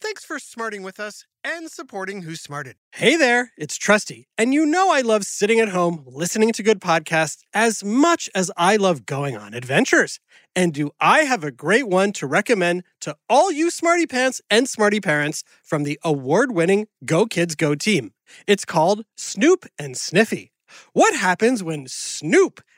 Thanks for smarting with us and supporting Who Smarted. Hey there, it's Trusty, and you know I love sitting at home listening to good podcasts as much as I love going on adventures. And do I have a great one to recommend to all you smarty pants and smarty parents from the award-winning Go Kids Go team? It's called Snoop and Sniffy. What happens when Snoop,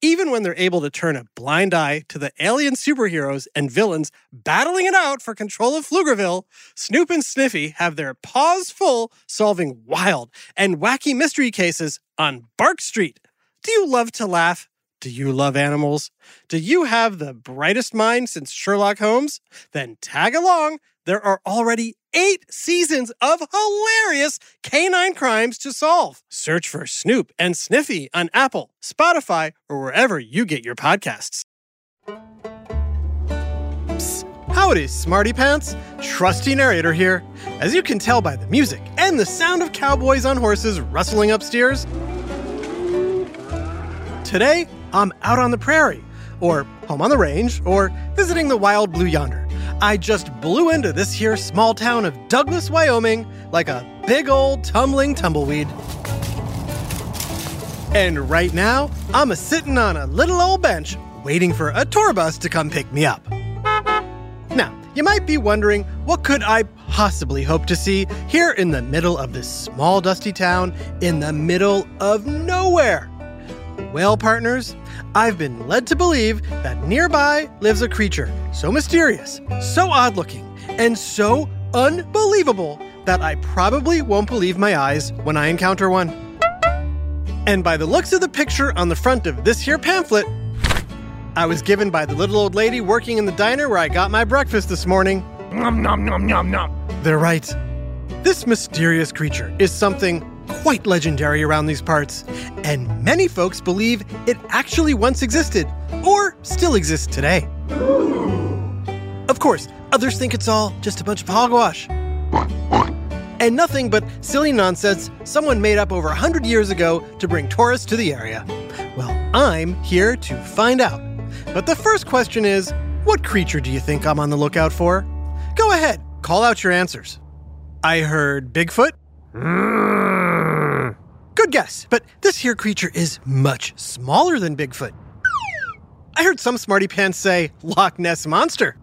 Even when they're able to turn a blind eye to the alien superheroes and villains battling it out for control of Pflugerville, Snoop and Sniffy have their paws full solving wild and wacky mystery cases on Bark Street. Do you love to laugh? Do you love animals? Do you have the brightest mind since Sherlock Holmes? Then tag along. There are already eight seasons of hilarious canine crimes to solve. Search for Snoop and Sniffy on Apple, Spotify, or wherever you get your podcasts. Psst, howdy, Smarty Pants. Trusty narrator here. As you can tell by the music and the sound of cowboys on horses rustling upstairs, today I'm out on the prairie, or home on the range, or visiting the wild blue yonder. I just blew into this here small town of Douglas, Wyoming, like a big old tumbling tumbleweed. And right now, I'm a sitting on a little old bench waiting for a tour bus to come pick me up. Now, you might be wondering, what could I possibly hope to see here in the middle of this small dusty town in the middle of nowhere? Well, partners, I've been led to believe that nearby lives a creature so mysterious, so odd looking, and so unbelievable that I probably won't believe my eyes when I encounter one. And by the looks of the picture on the front of this here pamphlet, I was given by the little old lady working in the diner where I got my breakfast this morning. Nom nom nom nom nom. They're right. This mysterious creature is something quite legendary around these parts, and many folks believe it actually once existed, or still exists today. Of course, others think it's all just a bunch of hogwash. And nothing but silly nonsense someone made up over a hundred years ago to bring tourists to the area. Well, I'm here to find out. But the first question is what creature do you think I'm on the lookout for? Go ahead, call out your answers. I heard Bigfoot. Hmm. Good guess, but this here creature is much smaller than Bigfoot. I heard some smarty pants say Loch Ness Monster.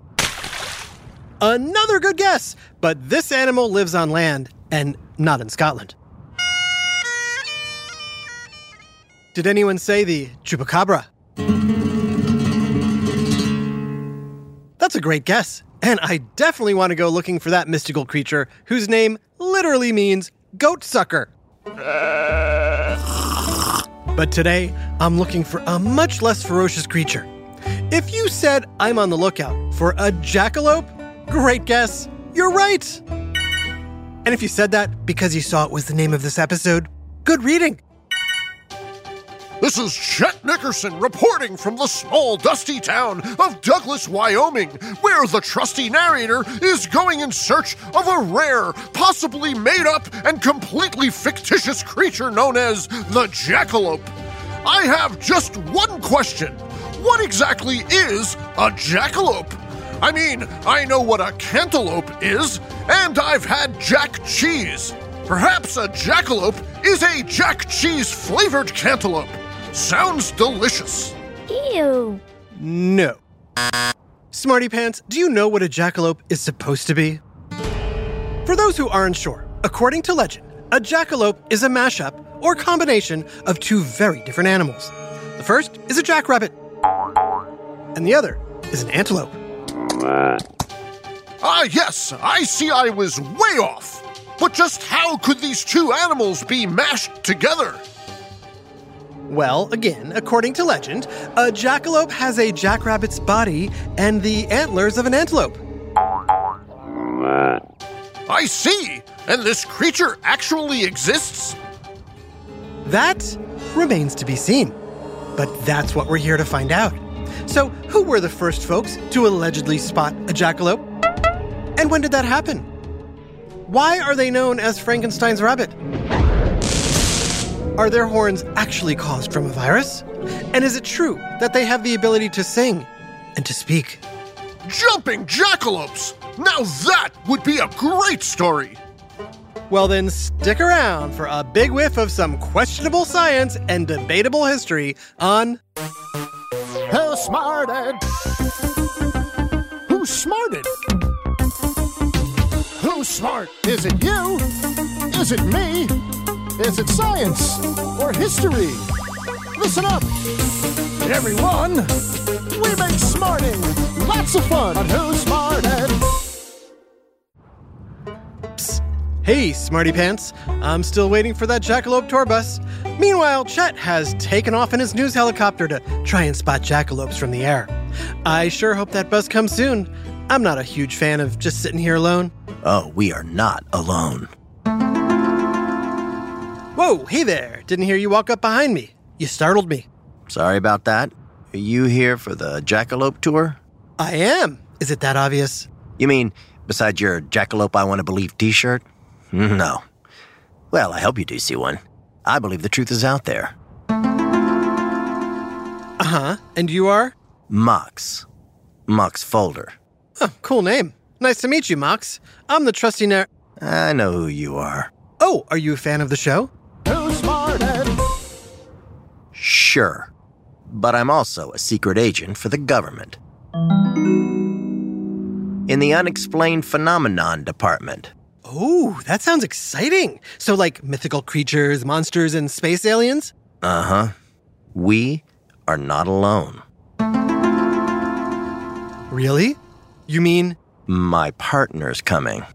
Another good guess, but this animal lives on land and not in Scotland. Did anyone say the chupacabra? That's a great guess, and I definitely want to go looking for that mystical creature whose name literally means goat sucker. But today, I'm looking for a much less ferocious creature. If you said I'm on the lookout for a jackalope, great guess. You're right. And if you said that because you saw it was the name of this episode, good reading. This is Chet Nickerson reporting from the small, dusty town of Douglas, Wyoming, where the trusty narrator is going in search of a rare, possibly made up, and completely fictitious creature known as the jackalope. I have just one question What exactly is a jackalope? I mean, I know what a cantaloupe is, and I've had jack cheese. Perhaps a jackalope is a jack cheese flavored cantaloupe. Sounds delicious. Ew. No. Smarty Pants, do you know what a jackalope is supposed to be? For those who aren't sure, according to legend, a jackalope is a mashup or combination of two very different animals. The first is a jackrabbit, and the other is an antelope. Ah, yes, I see I was way off. But just how could these two animals be mashed together? Well, again, according to legend, a jackalope has a jackrabbit's body and the antlers of an antelope. I see. And this creature actually exists? That remains to be seen. But that's what we're here to find out. So, who were the first folks to allegedly spot a jackalope? And when did that happen? Why are they known as Frankenstein's rabbit? Are their horns actually caused from a virus? And is it true that they have the ability to sing and to speak? Jumping jackalopes! Now that would be a great story! Well, then stick around for a big whiff of some questionable science and debatable history on Who smarted? Who smarted? Who's smart? Is it you? Is it me? Is it science or history? Listen up, everyone. We make smarting lots of fun on Who Smarted. Hey, Smarty Pants. I'm still waiting for that jackalope tour bus. Meanwhile, Chet has taken off in his news helicopter to try and spot jackalopes from the air. I sure hope that bus comes soon. I'm not a huge fan of just sitting here alone. Oh, we are not alone. Whoa, hey there. Didn't hear you walk up behind me. You startled me. Sorry about that. Are you here for the Jackalope tour? I am. Is it that obvious? You mean besides your Jackalope I Want to Believe t shirt? No. Well, I hope you do see one. I believe the truth is out there. Uh huh. And you are? Mox. Mox Folder. Oh, cool name. Nice to meet you, Mox. I'm the trusty nar. I know who you are. Oh, are you a fan of the show? Sure. But I'm also a secret agent for the government. In the Unexplained Phenomenon Department. Oh, that sounds exciting. So, like mythical creatures, monsters, and space aliens? Uh huh. We are not alone. Really? You mean? My partner's coming.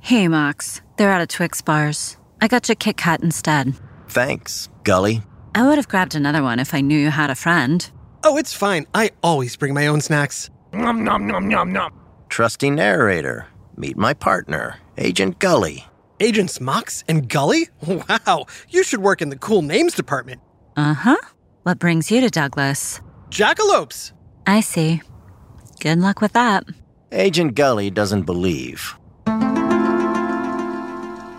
Hey, Mox. They're out of Twix bars. I got you Kit Kat instead. Thanks, Gully. I would have grabbed another one if I knew you had a friend. Oh, it's fine. I always bring my own snacks. Nom nom nom nom nom. Trusty narrator. Meet my partner, Agent Gully. Agents Mox and Gully? Wow, you should work in the cool names department. Uh huh. What brings you to Douglas? Jackalopes! I see. Good luck with that. Agent Gully doesn't believe.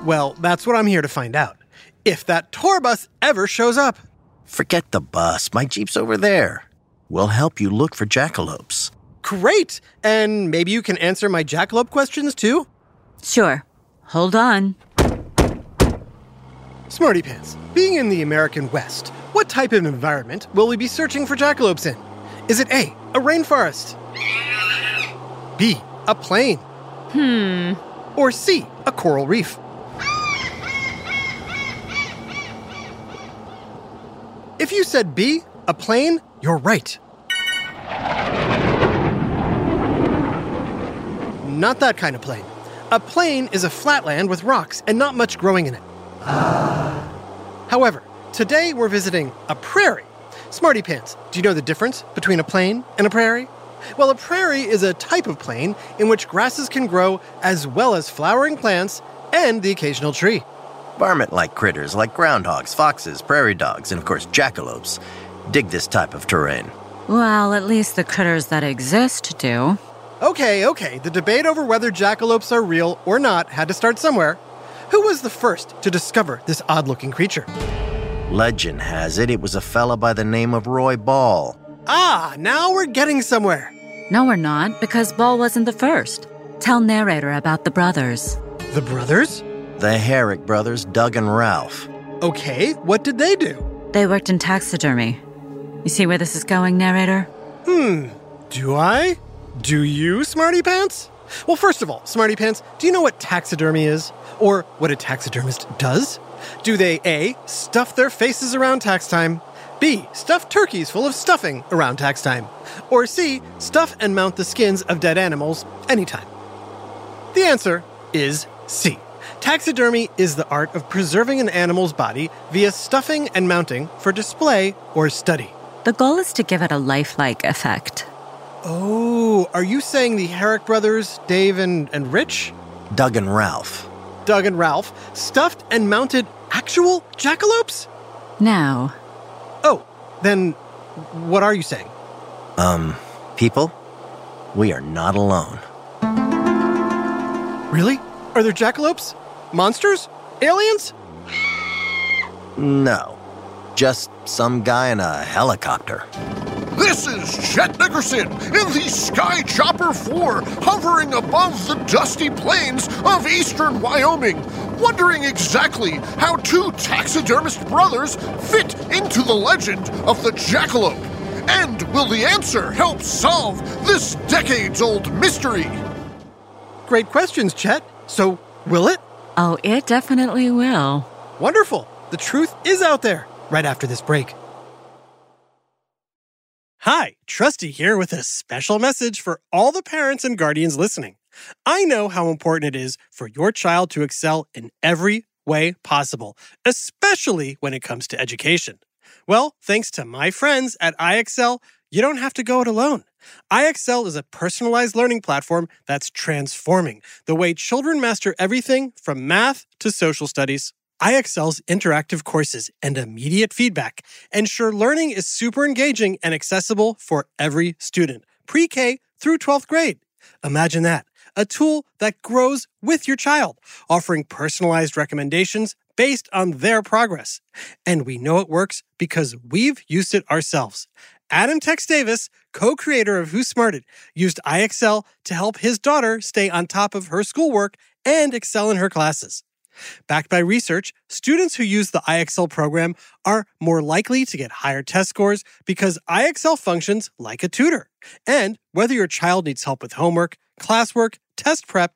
Well, that's what I'm here to find out. If that tour bus ever shows up. Forget the bus. My Jeep's over there. We'll help you look for jackalopes. Great! And maybe you can answer my jackalope questions too? Sure. Hold on. Smarty Pants, being in the American West, what type of environment will we be searching for jackalopes in? Is it A, a rainforest? B, a plain? Hmm. Or C, a coral reef? You said B, a plain, you're right. Not that kind of plane. A plain is a flatland with rocks and not much growing in it. However, today we're visiting a prairie. Smarty Pants, do you know the difference between a plain and a prairie? Well, a prairie is a type of plain in which grasses can grow as well as flowering plants and the occasional tree. Varmint like critters like groundhogs, foxes, prairie dogs, and of course jackalopes dig this type of terrain. Well, at least the critters that exist do. Okay, okay, the debate over whether jackalopes are real or not had to start somewhere. Who was the first to discover this odd looking creature? Legend has it it was a fella by the name of Roy Ball. Ah, now we're getting somewhere. No, we're not, because Ball wasn't the first. Tell narrator about the brothers. The brothers? The Herrick brothers, Doug and Ralph. Okay, what did they do? They worked in taxidermy. You see where this is going, narrator? Hmm, do I? Do you, Smarty Pants? Well, first of all, Smarty Pants, do you know what taxidermy is? Or what a taxidermist does? Do they A, stuff their faces around tax time? B, stuff turkeys full of stuffing around tax time? Or C, stuff and mount the skins of dead animals anytime? The answer is C. Taxidermy is the art of preserving an animal's body via stuffing and mounting for display or study. The goal is to give it a lifelike effect. Oh, are you saying the Herrick brothers, Dave and, and Rich? Doug and Ralph. Doug and Ralph stuffed and mounted actual jackalopes? Now, Oh, then what are you saying? Um, people? We are not alone. Really? Are there jackalopes? Monsters? Aliens? No. Just some guy in a helicopter. This is Chet Nickerson in the Sky Chopper 4, hovering above the dusty plains of eastern Wyoming, wondering exactly how two taxidermist brothers fit into the legend of the jackalope. And will the answer help solve this decades old mystery? Great questions, Chet. So, will it? oh, it definitely will. Wonderful. The truth is out there right after this break. Hi, Trusty here with a special message for all the parents and guardians listening. I know how important it is for your child to excel in every way possible, especially when it comes to education. Well, thanks to my friends at IXL, you don't have to go it alone. IXL is a personalized learning platform that's transforming the way children master everything from math to social studies. IXL's interactive courses and immediate feedback ensure learning is super engaging and accessible for every student, pre K through 12th grade. Imagine that a tool that grows with your child, offering personalized recommendations based on their progress. And we know it works because we've used it ourselves. Adam Tex Davis, co creator of Who Smarted, used IXL to help his daughter stay on top of her schoolwork and excel in her classes. Backed by research, students who use the IXL program are more likely to get higher test scores because IXL functions like a tutor. And whether your child needs help with homework, classwork, test prep,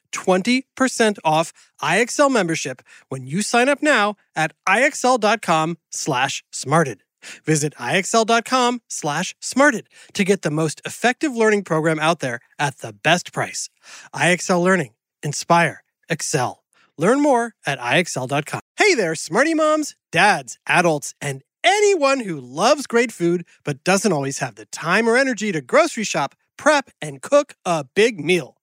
20% off IXL membership when you sign up now at IXL.com slash smarted. Visit IXL.com slash smarted to get the most effective learning program out there at the best price. IXL Learning. Inspire. Excel. Learn more at IXL.com. Hey there, smarty moms, dads, adults, and anyone who loves great food but doesn't always have the time or energy to grocery shop, prep, and cook a big meal.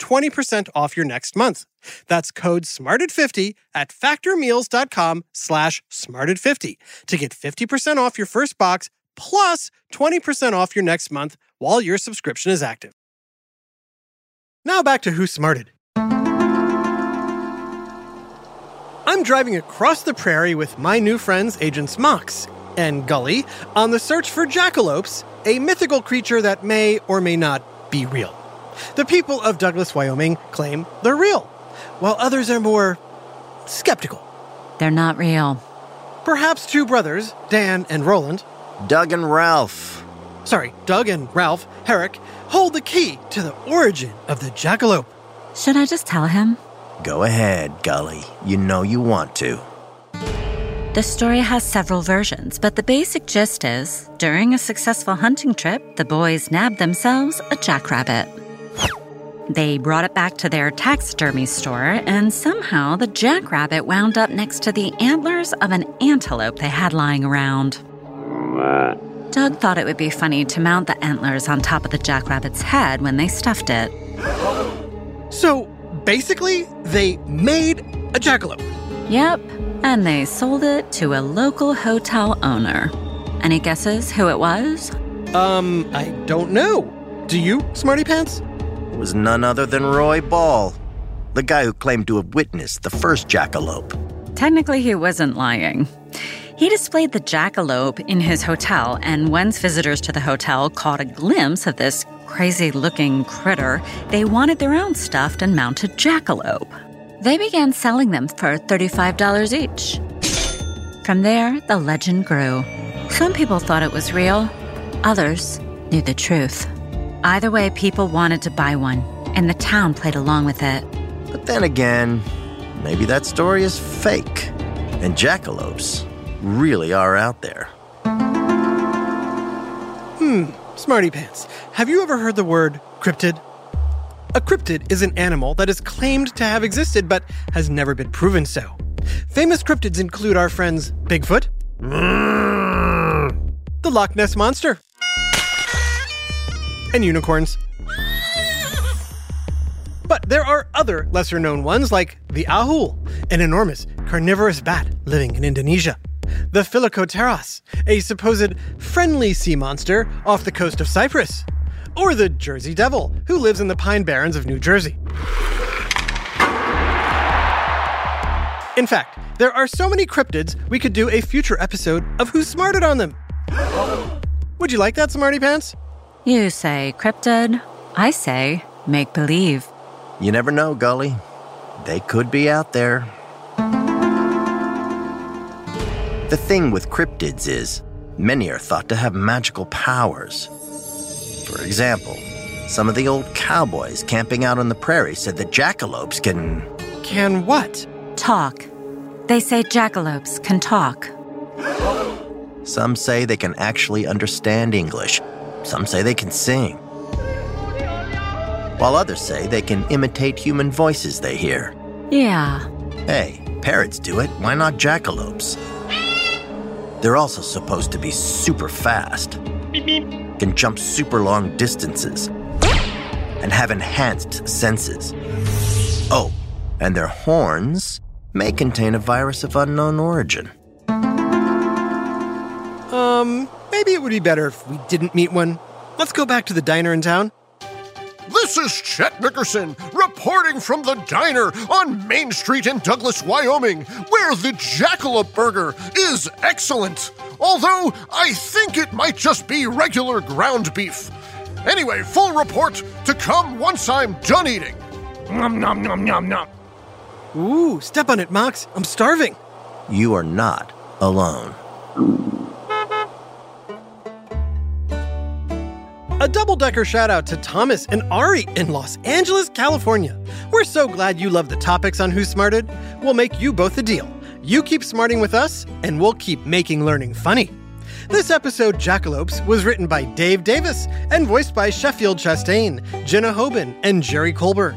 20% off your next month. That's code SMARTED50 at factormeals.com slash SMARTED50 to get 50% off your first box plus 20% off your next month while your subscription is active. Now back to Who Smarted. I'm driving across the prairie with my new friends Agents Mox and Gully on the search for jackalopes, a mythical creature that may or may not be real. The people of Douglas, Wyoming claim they're real, while others are more skeptical. They're not real. Perhaps two brothers, Dan and Roland, Doug and Ralph. sorry, Doug and Ralph Herrick, hold the key to the origin of the jackalope. Should I just tell him? Go ahead, Gully. You know you want to. The story has several versions, but the basic gist is during a successful hunting trip, the boys nabbed themselves a jackrabbit. They brought it back to their taxidermy store, and somehow the jackrabbit wound up next to the antlers of an antelope they had lying around. Doug thought it would be funny to mount the antlers on top of the jackrabbit's head when they stuffed it. So basically, they made a jackalope. Yep, and they sold it to a local hotel owner. Any guesses who it was? Um, I don't know. Do you, Smarty Pants? Was none other than Roy Ball, the guy who claimed to have witnessed the first jackalope. Technically, he wasn't lying. He displayed the jackalope in his hotel, and once visitors to the hotel caught a glimpse of this crazy looking critter, they wanted their own stuffed and mounted jackalope. They began selling them for $35 each. From there, the legend grew. Some people thought it was real, others knew the truth. Either way, people wanted to buy one, and the town played along with it. But then again, maybe that story is fake, and jackalopes really are out there. Hmm, Smarty Pants, have you ever heard the word cryptid? A cryptid is an animal that is claimed to have existed but has never been proven so. Famous cryptids include our friends Bigfoot, the Loch Ness Monster, and unicorns. But there are other lesser known ones like the ahool, an enormous carnivorous bat living in Indonesia, the Philocoteros, a supposed friendly sea monster off the coast of Cyprus, or the Jersey Devil, who lives in the Pine Barrens of New Jersey. In fact, there are so many cryptids we could do a future episode of Who Smarted on them. Would you like that, Smarty Pants? You say cryptid, I say make believe. You never know, Gully. They could be out there. The thing with cryptids is, many are thought to have magical powers. For example, some of the old cowboys camping out on the prairie said that jackalopes can. Can what? Talk. They say jackalopes can talk. Some say they can actually understand English. Some say they can sing. While others say they can imitate human voices they hear. Yeah, Hey, parrots do it. Why not jackalopes? They're also supposed to be super fast, can jump super long distances, and have enhanced senses. Oh, and their horns may contain a virus of unknown origin. Um, maybe it would be better if we didn't meet one. Let's go back to the diner in town. This is Chet Nickerson reporting from the diner on Main Street in Douglas, Wyoming, where the Jackalope Burger is excellent. Although I think it might just be regular ground beef. Anyway, full report to come once I'm done eating. Nom nom nom nom nom. Ooh, step on it, Mox. I'm starving. You are not alone. A double decker shout out to Thomas and Ari in Los Angeles, California. We're so glad you love the topics on Who Smarted. We'll make you both a deal. You keep smarting with us, and we'll keep making learning funny. This episode, Jackalopes, was written by Dave Davis and voiced by Sheffield Chastain, Jenna Hoban, and Jerry Colbert.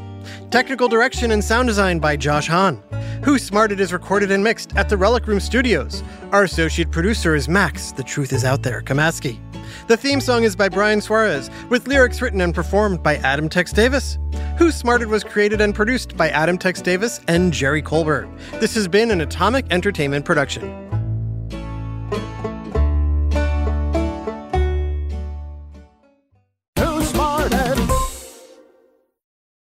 Technical direction and sound design by Josh Hahn. Who Smarted is recorded and mixed at the Relic Room Studios. Our associate producer is Max, the truth is out there, Kamaski. The theme song is by Brian Suarez, with lyrics written and performed by Adam Tex Davis. Who Smarted was created and produced by Adam Tex Davis and Jerry Colbert. This has been an Atomic Entertainment production.